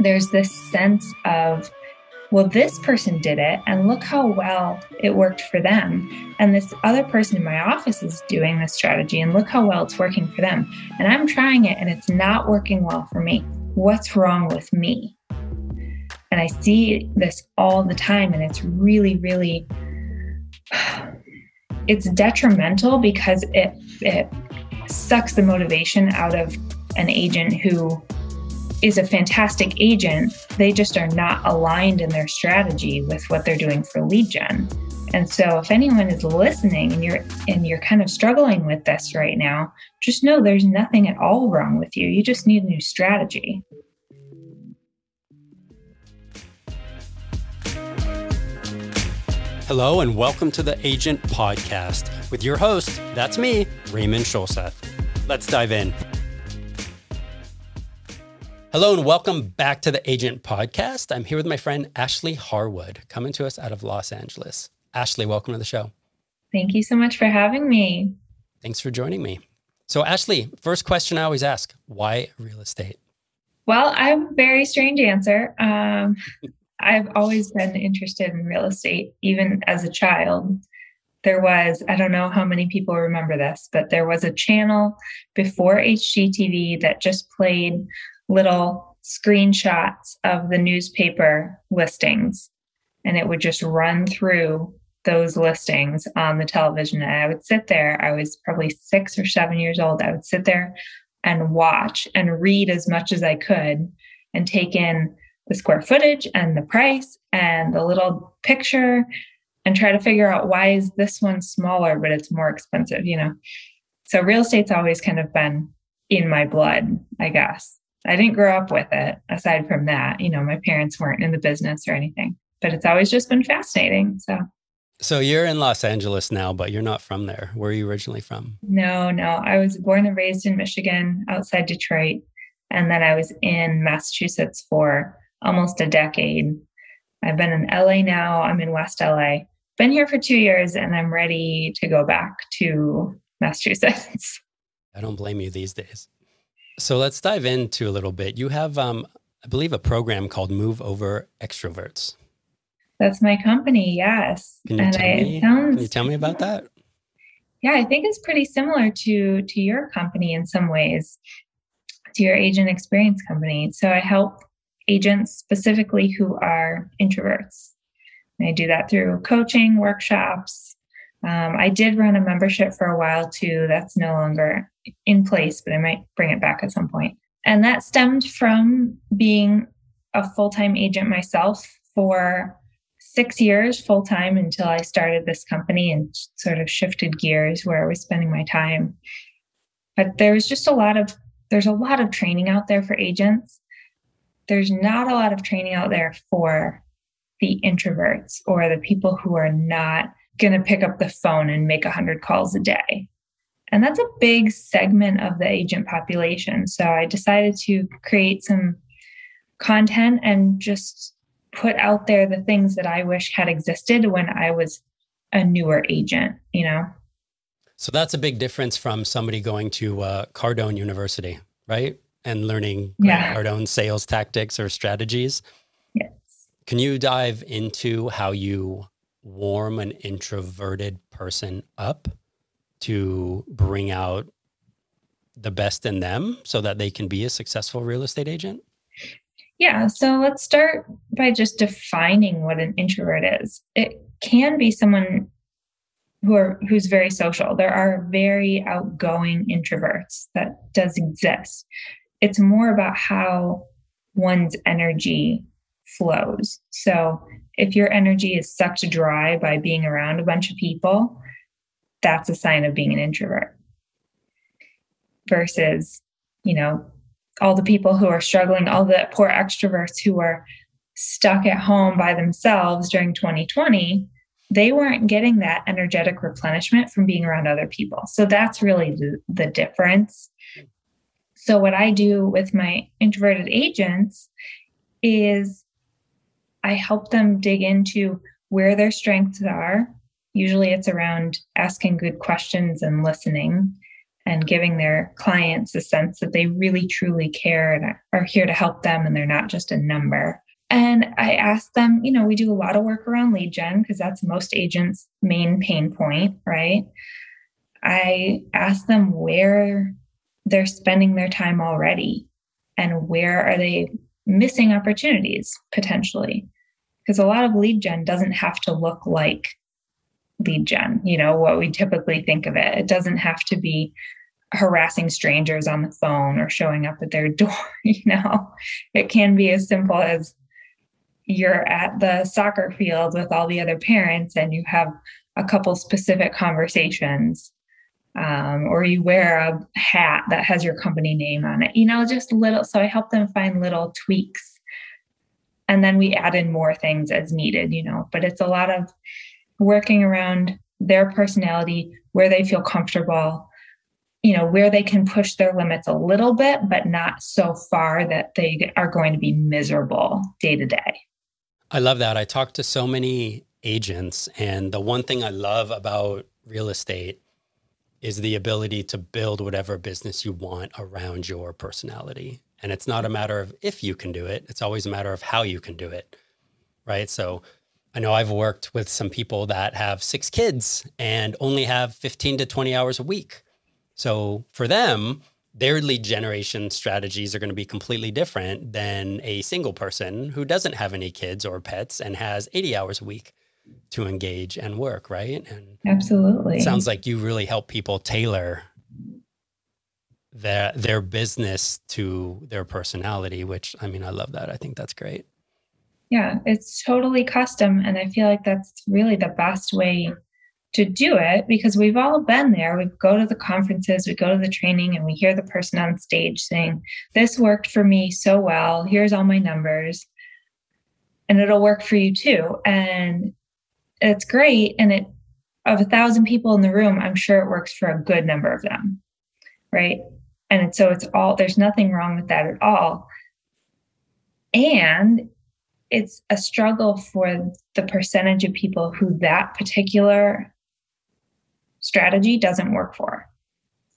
there's this sense of, well, this person did it, and look how well it worked for them. And this other person in my office is doing this strategy, and look how well it's working for them. And I'm trying it, and it's not working well for me. What's wrong with me? And I see this all the time, and it's really, really. It's detrimental because it it sucks the motivation out of an agent who is a fantastic agent. They just are not aligned in their strategy with what they're doing for lead gen. And so if anyone is listening and you're and you're kind of struggling with this right now, just know there's nothing at all wrong with you. You just need a new strategy. Hello and welcome to the Agent Podcast with your host, that's me, Raymond Scholseth. Let's dive in. Hello and welcome back to the Agent Podcast. I'm here with my friend Ashley Harwood, coming to us out of Los Angeles. Ashley, welcome to the show. Thank you so much for having me. Thanks for joining me. So, Ashley, first question I always ask why real estate? Well, I have a very strange answer. Um, I've always been interested in real estate, even as a child. There was, I don't know how many people remember this, but there was a channel before HGTV that just played little screenshots of the newspaper listings. And it would just run through those listings on the television. And I would sit there, I was probably six or seven years old. I would sit there and watch and read as much as I could and take in the square footage and the price and the little picture and try to figure out why is this one smaller but it's more expensive you know so real estate's always kind of been in my blood i guess i didn't grow up with it aside from that you know my parents weren't in the business or anything but it's always just been fascinating so so you're in los angeles now but you're not from there where are you originally from no no i was born and raised in michigan outside detroit and then i was in massachusetts for almost a decade. I've been in LA now. I'm in West LA. Been here for two years and I'm ready to go back to Massachusetts. I don't blame you these days. So let's dive into a little bit. You have, um, I believe, a program called Move Over Extroverts. That's my company, yes. Can you, and tell, I, me, sounds, can you tell me about that? Yeah, I think it's pretty similar to to your company in some ways, to your agent experience company. So I help agents specifically who are introverts. And I do that through coaching, workshops. Um, I did run a membership for a while too. That's no longer in place, but I might bring it back at some point. And that stemmed from being a full time agent myself for six years full time until I started this company and sort of shifted gears where I was spending my time. But there was just a lot of there's a lot of training out there for agents there's not a lot of training out there for the introverts or the people who are not going to pick up the phone and make 100 calls a day. And that's a big segment of the agent population. So I decided to create some content and just put out there the things that I wish had existed when I was a newer agent, you know? So that's a big difference from somebody going to uh, Cardone University, right? and learning yeah. own sales tactics or strategies. Yes. Can you dive into how you warm an introverted person up to bring out the best in them so that they can be a successful real estate agent? Yeah, so let's start by just defining what an introvert is. It can be someone who are who's very social. There are very outgoing introverts that does exist it's more about how one's energy flows. So if your energy is sucked dry by being around a bunch of people, that's a sign of being an introvert. Versus, you know, all the people who are struggling, all the poor extroverts who are stuck at home by themselves during 2020, they weren't getting that energetic replenishment from being around other people. So that's really the, the difference so, what I do with my introverted agents is I help them dig into where their strengths are. Usually, it's around asking good questions and listening, and giving their clients a sense that they really truly care and are here to help them and they're not just a number. And I ask them, you know, we do a lot of work around lead gen because that's most agents' main pain point, right? I ask them where they're spending their time already and where are they missing opportunities potentially. Because a lot of lead gen doesn't have to look like lead gen, you know, what we typically think of it. It doesn't have to be harassing strangers on the phone or showing up at their door, you know. It can be as simple as you're at the soccer field with all the other parents and you have a couple specific conversations um, or you wear a hat that has your company name on it you know just little so i help them find little tweaks and then we add in more things as needed you know but it's a lot of working around their personality where they feel comfortable you know where they can push their limits a little bit but not so far that they are going to be miserable day to day. I love that. I talk to so many agents and the one thing i love about real estate is the ability to build whatever business you want around your personality and it's not a matter of if you can do it it's always a matter of how you can do it right so I know I've worked with some people that have six kids and only have 15 to 20 hours a week. So for them, their lead generation strategies are going to be completely different than a single person who doesn't have any kids or pets and has 80 hours a week to engage and work, right? And absolutely. sounds like you really help people tailor their their business to their personality, which I mean, I love that. I think that's great. Yeah, it's totally custom. And I feel like that's really the best way to do it because we've all been there. We go to the conferences, we go to the training, and we hear the person on stage saying, This worked for me so well. Here's all my numbers. And it'll work for you too. And it's great. And it, of a thousand people in the room, I'm sure it works for a good number of them. Right. And so it's all, there's nothing wrong with that at all. And it's a struggle for the percentage of people who that particular strategy doesn't work for,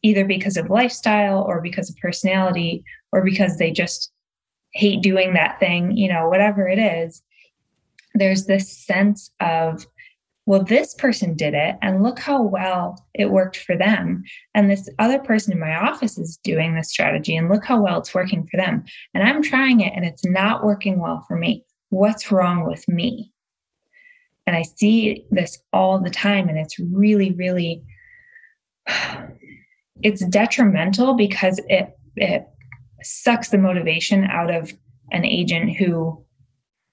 either because of lifestyle or because of personality or because they just hate doing that thing, you know, whatever it is. There's this sense of, well, this person did it, and look how well it worked for them. And this other person in my office is doing this strategy, and look how well it's working for them. And I'm trying it, and it's not working well for me what's wrong with me? And I see this all the time, and it's really, really it's detrimental because it it sucks the motivation out of an agent who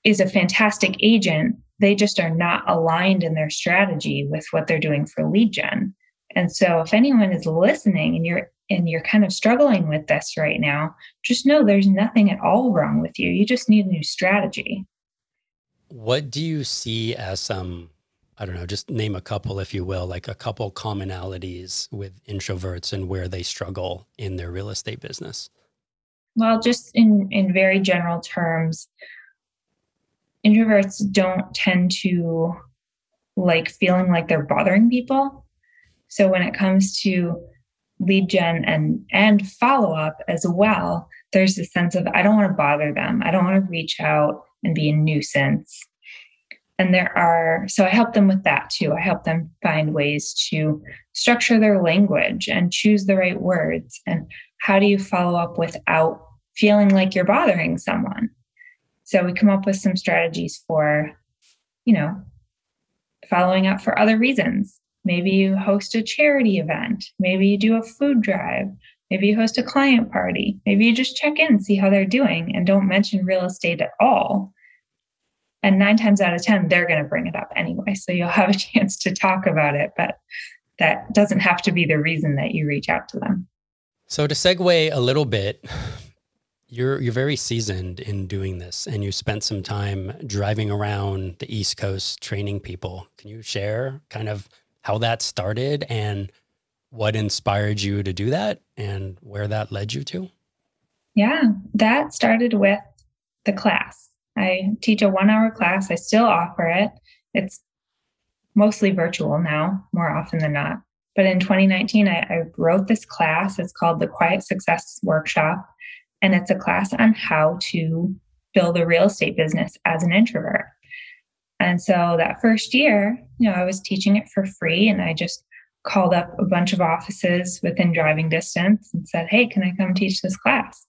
is a fantastic agent they just are not aligned in their strategy with what they're doing for lead gen and so if anyone is listening and you're and you're kind of struggling with this right now, just know there's nothing at all wrong with you. You just need a new strategy. What do you see as some, I don't know, just name a couple, if you will, like a couple commonalities with introverts and where they struggle in their real estate business? Well, just in, in very general terms, introverts don't tend to like feeling like they're bothering people. So when it comes to lead gen and and follow up as well there's a sense of i don't want to bother them. I don't want to reach out and be a nuisance. And there are so i help them with that too. I help them find ways to structure their language and choose the right words. And how do you follow up without feeling like you're bothering someone so we come up with some strategies for you know following up for other reasons Maybe you host a charity event. Maybe you do a food drive. Maybe you host a client party. Maybe you just check in see how they're doing and don't mention real estate at all. And nine times out of 10, they're going to bring it up anyway. So you'll have a chance to talk about it, but that doesn't have to be the reason that you reach out to them. So to segue a little bit, you're you're very seasoned in doing this and you spent some time driving around the East Coast training people. Can you share kind of how that started and what inspired you to do that and where that led you to? Yeah, that started with the class. I teach a one hour class. I still offer it. It's mostly virtual now, more often than not. But in 2019, I, I wrote this class. It's called the Quiet Success Workshop. And it's a class on how to build a real estate business as an introvert. And so that first year, you know, I was teaching it for free and I just called up a bunch of offices within driving distance and said, Hey, can I come teach this class?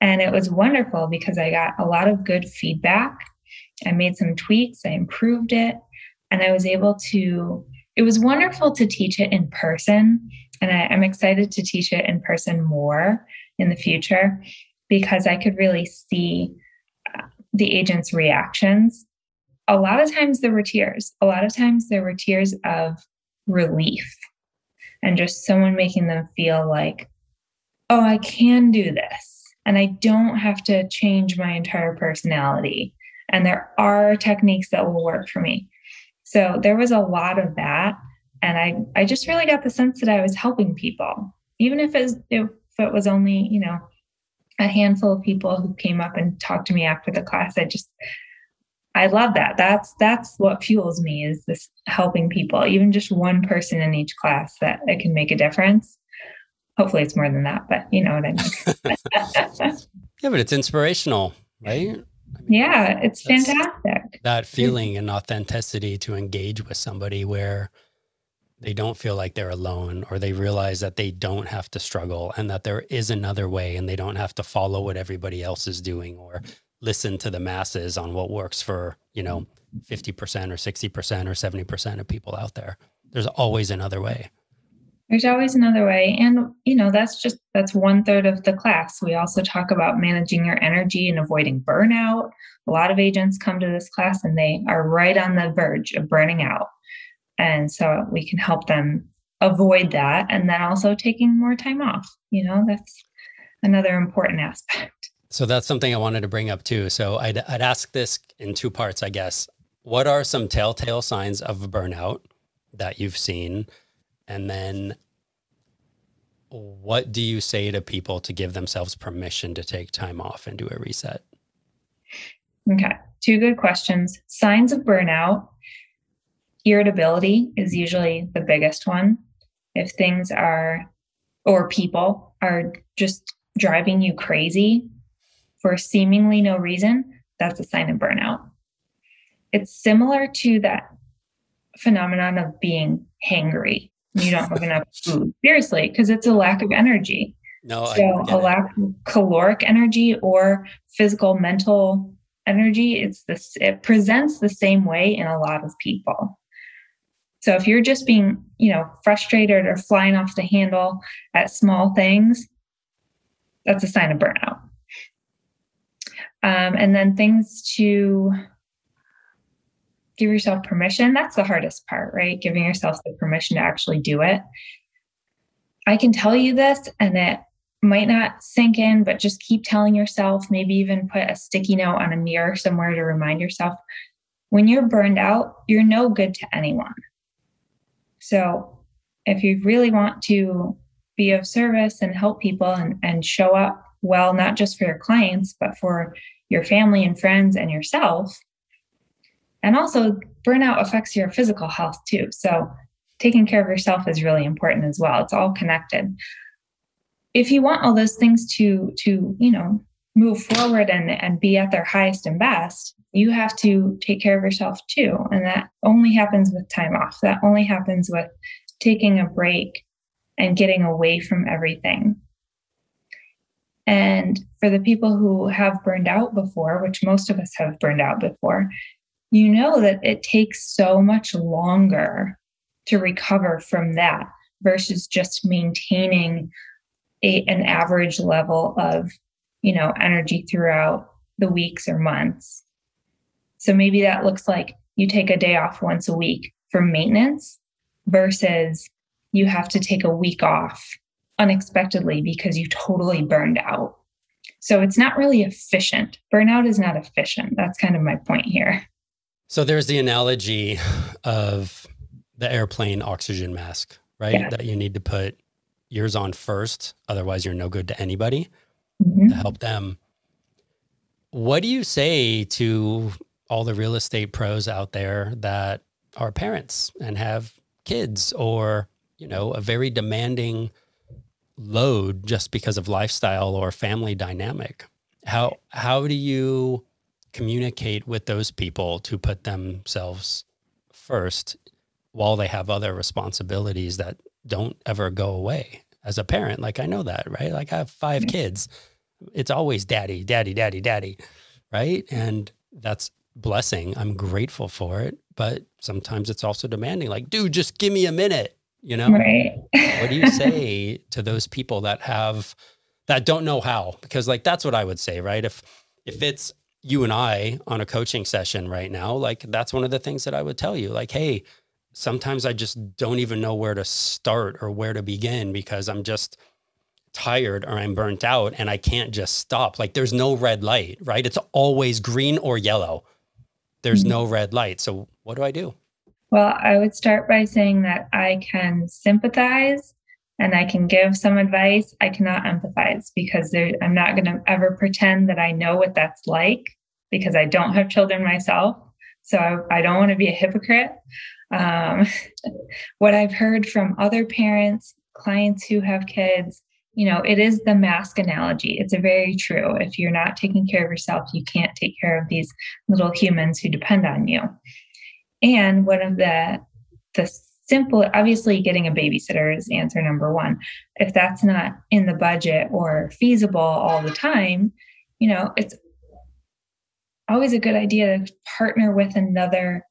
And it was wonderful because I got a lot of good feedback. I made some tweaks, I improved it, and I was able to. It was wonderful to teach it in person. And I, I'm excited to teach it in person more in the future because I could really see uh, the agent's reactions. A lot of times there were tears. A lot of times there were tears of relief and just someone making them feel like, oh, I can do this. And I don't have to change my entire personality. And there are techniques that will work for me. So there was a lot of that. And I, I just really got the sense that I was helping people, even if it was, if it was only, you know, a handful of people who came up and talked to me after the class. I just, I love that. That's that's what fuels me is this helping people, even just one person in each class that it can make a difference. Hopefully it's more than that, but you know what I mean. yeah, but it's inspirational, right? I mean, yeah, it's fantastic. That feeling and authenticity to engage with somebody where they don't feel like they're alone or they realize that they don't have to struggle and that there is another way and they don't have to follow what everybody else is doing or listen to the masses on what works for, you know, 50% or 60% or 70% of people out there. There's always another way. There's always another way. And, you know, that's just, that's one third of the class. We also talk about managing your energy and avoiding burnout. A lot of agents come to this class and they are right on the verge of burning out. And so we can help them avoid that and then also taking more time off. You know, that's another important aspect. So that's something I wanted to bring up too. So I'd, I'd ask this in two parts, I guess. What are some telltale signs of burnout that you've seen? And then what do you say to people to give themselves permission to take time off and do a reset? Okay, two good questions. Signs of burnout irritability is usually the biggest one. If things are, or people are just driving you crazy for seemingly no reason, that's a sign of burnout. It's similar to that phenomenon of being hangry. You don't have enough food. Seriously, because it's a lack of energy. No, so a lack of caloric energy or physical mental energy. It's this it presents the same way in a lot of people. So if you're just being, you know, frustrated or flying off the handle at small things, that's a sign of burnout. Um, and then things to give yourself permission. That's the hardest part, right? Giving yourself the permission to actually do it. I can tell you this, and it might not sink in, but just keep telling yourself, maybe even put a sticky note on a mirror somewhere to remind yourself when you're burned out, you're no good to anyone. So if you really want to be of service and help people and, and show up well, not just for your clients, but for your family and friends and yourself. And also, burnout affects your physical health too. So, taking care of yourself is really important as well. It's all connected. If you want all those things to to, you know, move forward and and be at their highest and best, you have to take care of yourself too. And that only happens with time off. That only happens with taking a break and getting away from everything. And for the people who have burned out before, which most of us have burned out before, you know that it takes so much longer to recover from that versus just maintaining a, an average level of you know energy throughout the weeks or months so maybe that looks like you take a day off once a week for maintenance versus you have to take a week off unexpectedly because you totally burned out. So it's not really efficient. Burnout is not efficient. That's kind of my point here. So there's the analogy of the airplane oxygen mask, right? Yeah. That you need to put yours on first. Otherwise, you're no good to anybody mm-hmm. to help them. What do you say to all the real estate pros out there that are parents and have kids or you know, a very demanding load just because of lifestyle or family dynamic. How how do you communicate with those people to put themselves first while they have other responsibilities that don't ever go away? As a parent like i know that right? Like i have 5 kids. It's always daddy daddy daddy daddy right? And that's blessing. I'm grateful for it but sometimes it's also demanding like dude just give me a minute you know? Right. What do you say to those people that have that don't know how? Because like that's what i would say right? If if it's you and i on a coaching session right now like that's one of the things that i would tell you like hey sometimes i just don't even know where to start or where to begin because i'm just tired or i'm burnt out and i can't just stop. Like there's no red light right? It's always green or yellow there's mm-hmm. no red light so what do i do well i would start by saying that i can sympathize and I can give some advice, I cannot empathize because there, I'm not going to ever pretend that I know what that's like because I don't have children myself. So I, I don't want to be a hypocrite. Um, what I've heard from other parents, clients who have kids, you know, it is the mask analogy. It's a very true. If you're not taking care of yourself, you can't take care of these little humans who depend on you. And one of the the simple obviously getting a babysitter is answer number one if that's not in the budget or feasible all the time you know it's always a good idea to partner with another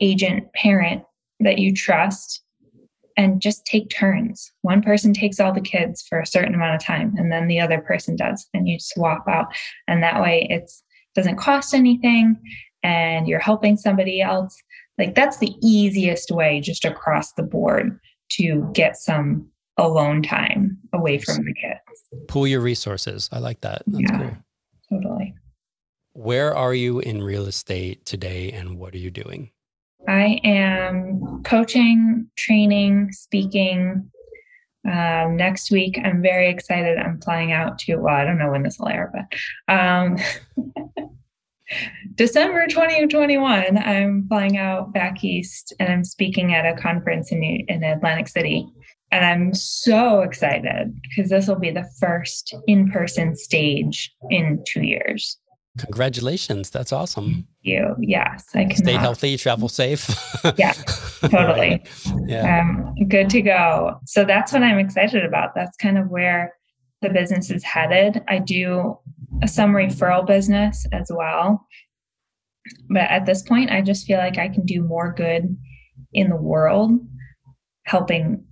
agent parent that you trust and just take turns. One person takes all the kids for a certain amount of time and then the other person does and you swap out and that way it's doesn't cost anything and you're helping somebody else like that's the easiest way just across the board to get some alone time away from the kids. Pool your resources. I like that. That's yeah, cool. Totally. Where are you in real estate today and what are you doing? I am coaching, training, speaking. Um, next week, I'm very excited. I'm flying out to, well, I don't know when this will air, but um, December 2021, I'm flying out back east and I'm speaking at a conference in, in Atlantic City. And I'm so excited because this will be the first in person stage in two years. Congratulations. That's awesome. you. Yes. I can stay healthy, travel safe. yeah, totally. yeah. Um, good to go. So that's what I'm excited about. That's kind of where the business is headed. I do some referral business as well. But at this point, I just feel like I can do more good in the world helping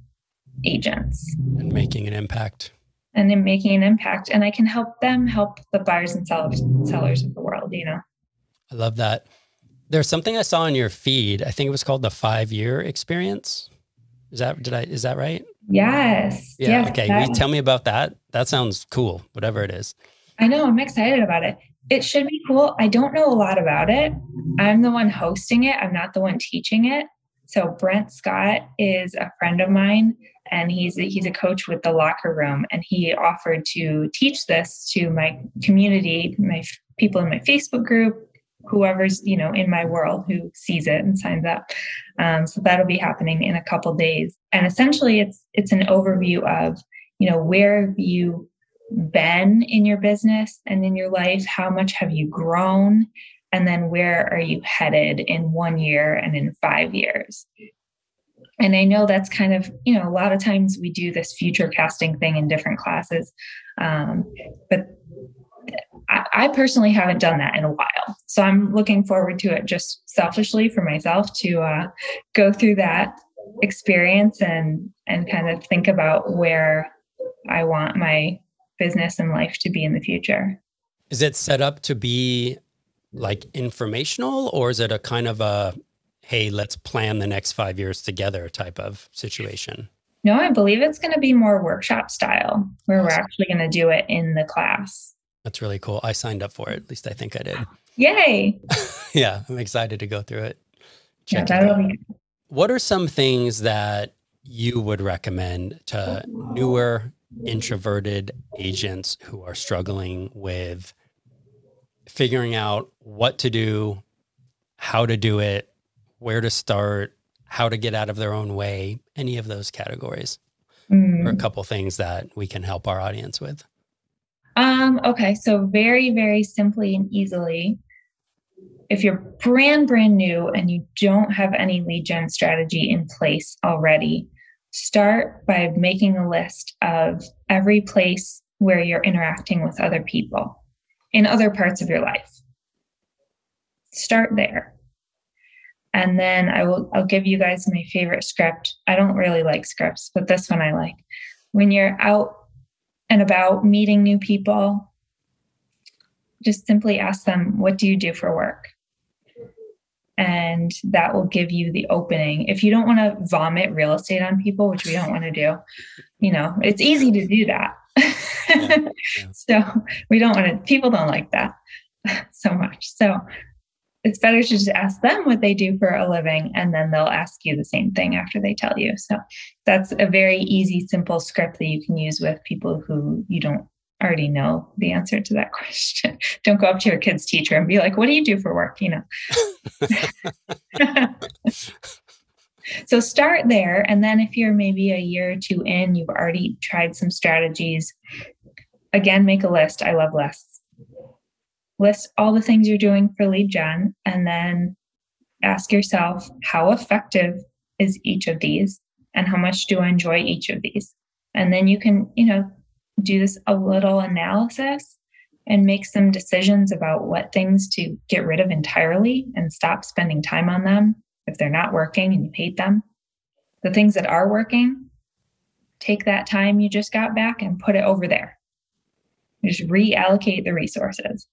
agents and making an impact. And in making an impact. And I can help them help the buyers and sellers sellers of the world, you know. I love that. There's something I saw in your feed. I think it was called the five year experience. Is that did I is that right? Yes. Yeah. Okay. That, tell me about that. That sounds cool. Whatever it is. I know. I'm excited about it. It should be cool. I don't know a lot about it. I'm the one hosting it. I'm not the one teaching it. So Brent Scott is a friend of mine, and he's a, he's a coach with the Locker Room, and he offered to teach this to my community, my people in my Facebook group, whoever's you know in my world who sees it and signs up. Um, so that'll be happening in a couple days, and essentially it's it's an overview of you know where have you been in your business and in your life? How much have you grown? And then where are you headed in one year and in five years? And I know that's kind of, you know, a lot of times we do this future casting thing in different classes. Um, but I, I personally haven't done that in a while. So I'm looking forward to it just selfishly for myself to uh, go through that experience and and kind of think about where I want my business and life to be in the future. Is it set up to be like informational or is it a kind of a hey, let's plan the next 5 years together type of situation? No, I believe it's going to be more workshop style where awesome. we're actually going to do it in the class. That's really cool. I signed up for it. At least I think I did. Yay. yeah, I'm excited to go through it. Check yeah, that'll be What are some things that you would recommend to newer introverted agents who are struggling with figuring out what to do, how to do it, where to start, how to get out of their own way, any of those categories, mm. or a couple things that we can help our audience with. Um, okay, so very, very simply and easily, if you're brand, brand new and you don't have any lead gen strategy in place already, start by making a list of every place where you're interacting with other people in other parts of your life. Start there. And then I will I'll give you guys my favorite script. I don't really like scripts, but this one I like. When you're out and about meeting new people, just simply ask them, what do you do for work? And that will give you the opening. If you don't want to vomit real estate on people, which we don't want to do, you know, it's easy to do that. Yeah, yeah. so we don't want to, people don't like that so much. So it's better to just ask them what they do for a living and then they'll ask you the same thing after they tell you. So that's a very easy, simple script that you can use with people who you don't already know the answer to that question. don't go up to your kid's teacher and be like, what do you do for work? You know. so start there. And then if you're maybe a year or two in, you've already tried some strategies, again, make a list. I love lists list all the things you're doing for lead gen and then ask yourself how effective is each of these and how much do I enjoy each of these? And then you can, you know, do this a little analysis and make some decisions about what things to get rid of entirely and stop spending time on them if they're not working and you hate them. The things that are working, take that time you just got back and put it over there. Just reallocate the resources.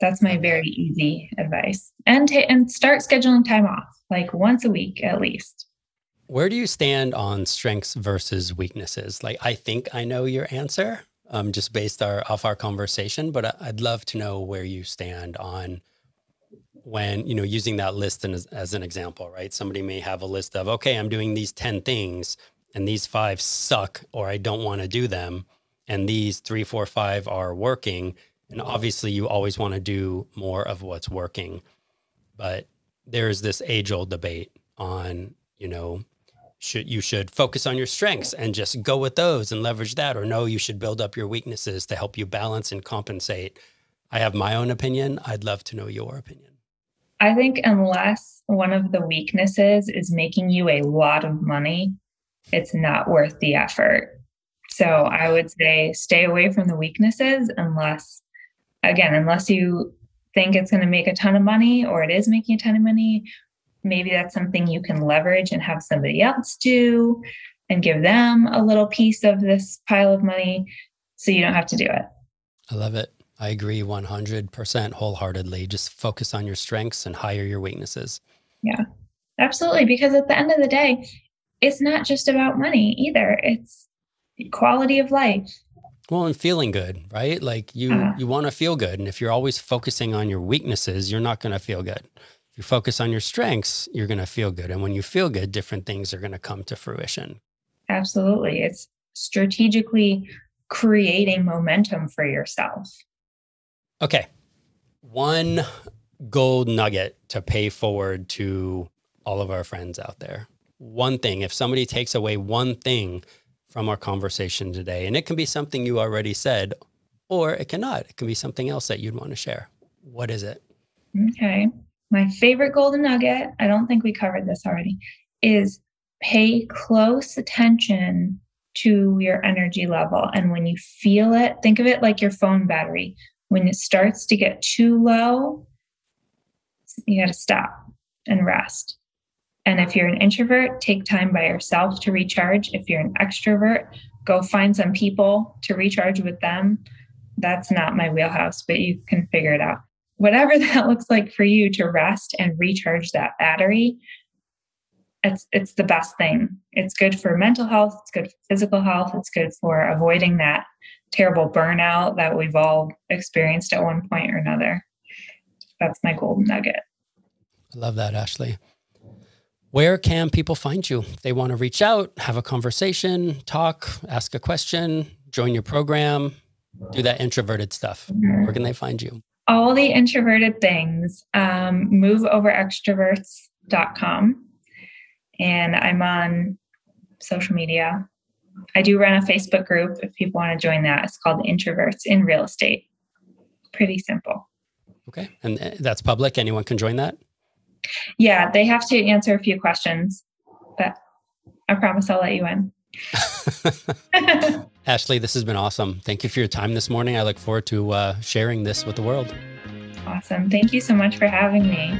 That's my very easy advice. And and start scheduling time off, like once a week at least. Where do you stand on strengths versus weaknesses? Like I think I know your answer, um, just based our off our conversation, but I'd love to know where you stand on when you know using that list as, as an example, right? Somebody may have a list of okay, I'm doing these ten things, and these five suck, or I don't want to do them, and these three, four, five are working and obviously, you always want to do more of what's working. But there's this age old debate on, you know, should you should focus on your strengths and just go with those and leverage that, or no, you should build up your weaknesses to help you balance and compensate. I have my own opinion. I'd love to know your opinion. I think unless one of the weaknesses is making you a lot of money, it's not worth the effort. So I would say stay away from the weaknesses unless again, unless you think it's going to make a ton of money or it is making a ton of money, maybe that's something you can leverage and have somebody else do and give them a little piece of this pile of money so you don't have to do it. I love it. I agree 100% wholeheartedly. Just focus on your strengths and hire your weaknesses. Yeah, absolutely. Because at the end of the day, it's not just about money either, it's quality of life well, and feeling good, right? Like you uh, you want to feel good, and if you're always focusing on your weaknesses, you're not going to feel good. If you focus on your strengths, you're going to feel good, and when you feel good, different things are going to come to fruition. Absolutely, it's strategically creating momentum for yourself. Okay, one gold nugget to pay forward to all of our friends out there. One thing, if somebody takes away one thing from our conversation today. And it can be something you already said, or it cannot. It can be something else that you'd want to share. What is it? Okay. My favorite golden nugget, I don't think we covered this already, is pay close attention to your energy level. And when you feel it, think of it like your phone battery. When it starts to get too low, you got to stop and rest. And if you're an introvert, take time by yourself to recharge. If you're an extrovert, go find some people to recharge with them. That's not my wheelhouse, but you can figure it out. Whatever that looks like for you to rest and recharge that battery, it's it's the best thing. It's good for mental health, it's good for physical health, it's good for avoiding that terrible burnout that we've all experienced at one point or another. That's my golden nugget. I love that, Ashley where can people find you? They want to reach out, have a conversation, talk, ask a question, join your program, do that introverted stuff. Where can they find you? All the introverted things. Um, move over extroverts And I'm on social media. I do run a Facebook group if people want to join that. It's called Introverts in Real Estate. Pretty simple. Okay. And uh, that's public. Anyone can join that? Yeah, they have to answer a few questions, but I promise I'll let you in. Ashley, this has been awesome. Thank you for your time this morning. I look forward to uh, sharing this with the world. Awesome. Thank you so much for having me.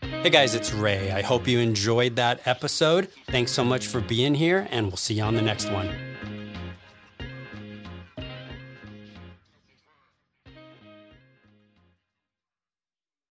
Hey guys, it's Ray. I hope you enjoyed that episode. Thanks so much for being here, and we'll see you on the next one.